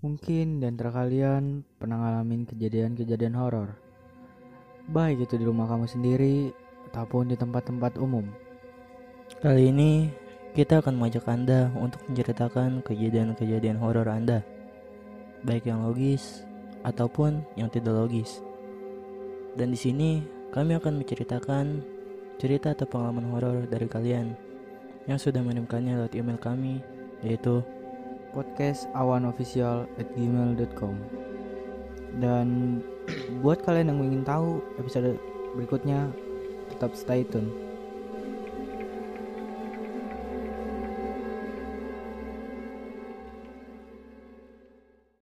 Mungkin di antara kalian pernah ngalamin kejadian-kejadian horor. Baik itu di rumah kamu sendiri ataupun di tempat-tempat umum. Kali ini kita akan mengajak Anda untuk menceritakan kejadian-kejadian horor Anda, baik yang logis ataupun yang tidak logis. Dan di sini kami akan menceritakan cerita atau pengalaman horor dari kalian yang sudah mengirimkannya lewat email kami yaitu podcast awanofficial at gmail.com Dan buat kalian yang ingin tahu episode berikutnya tetap stay tune.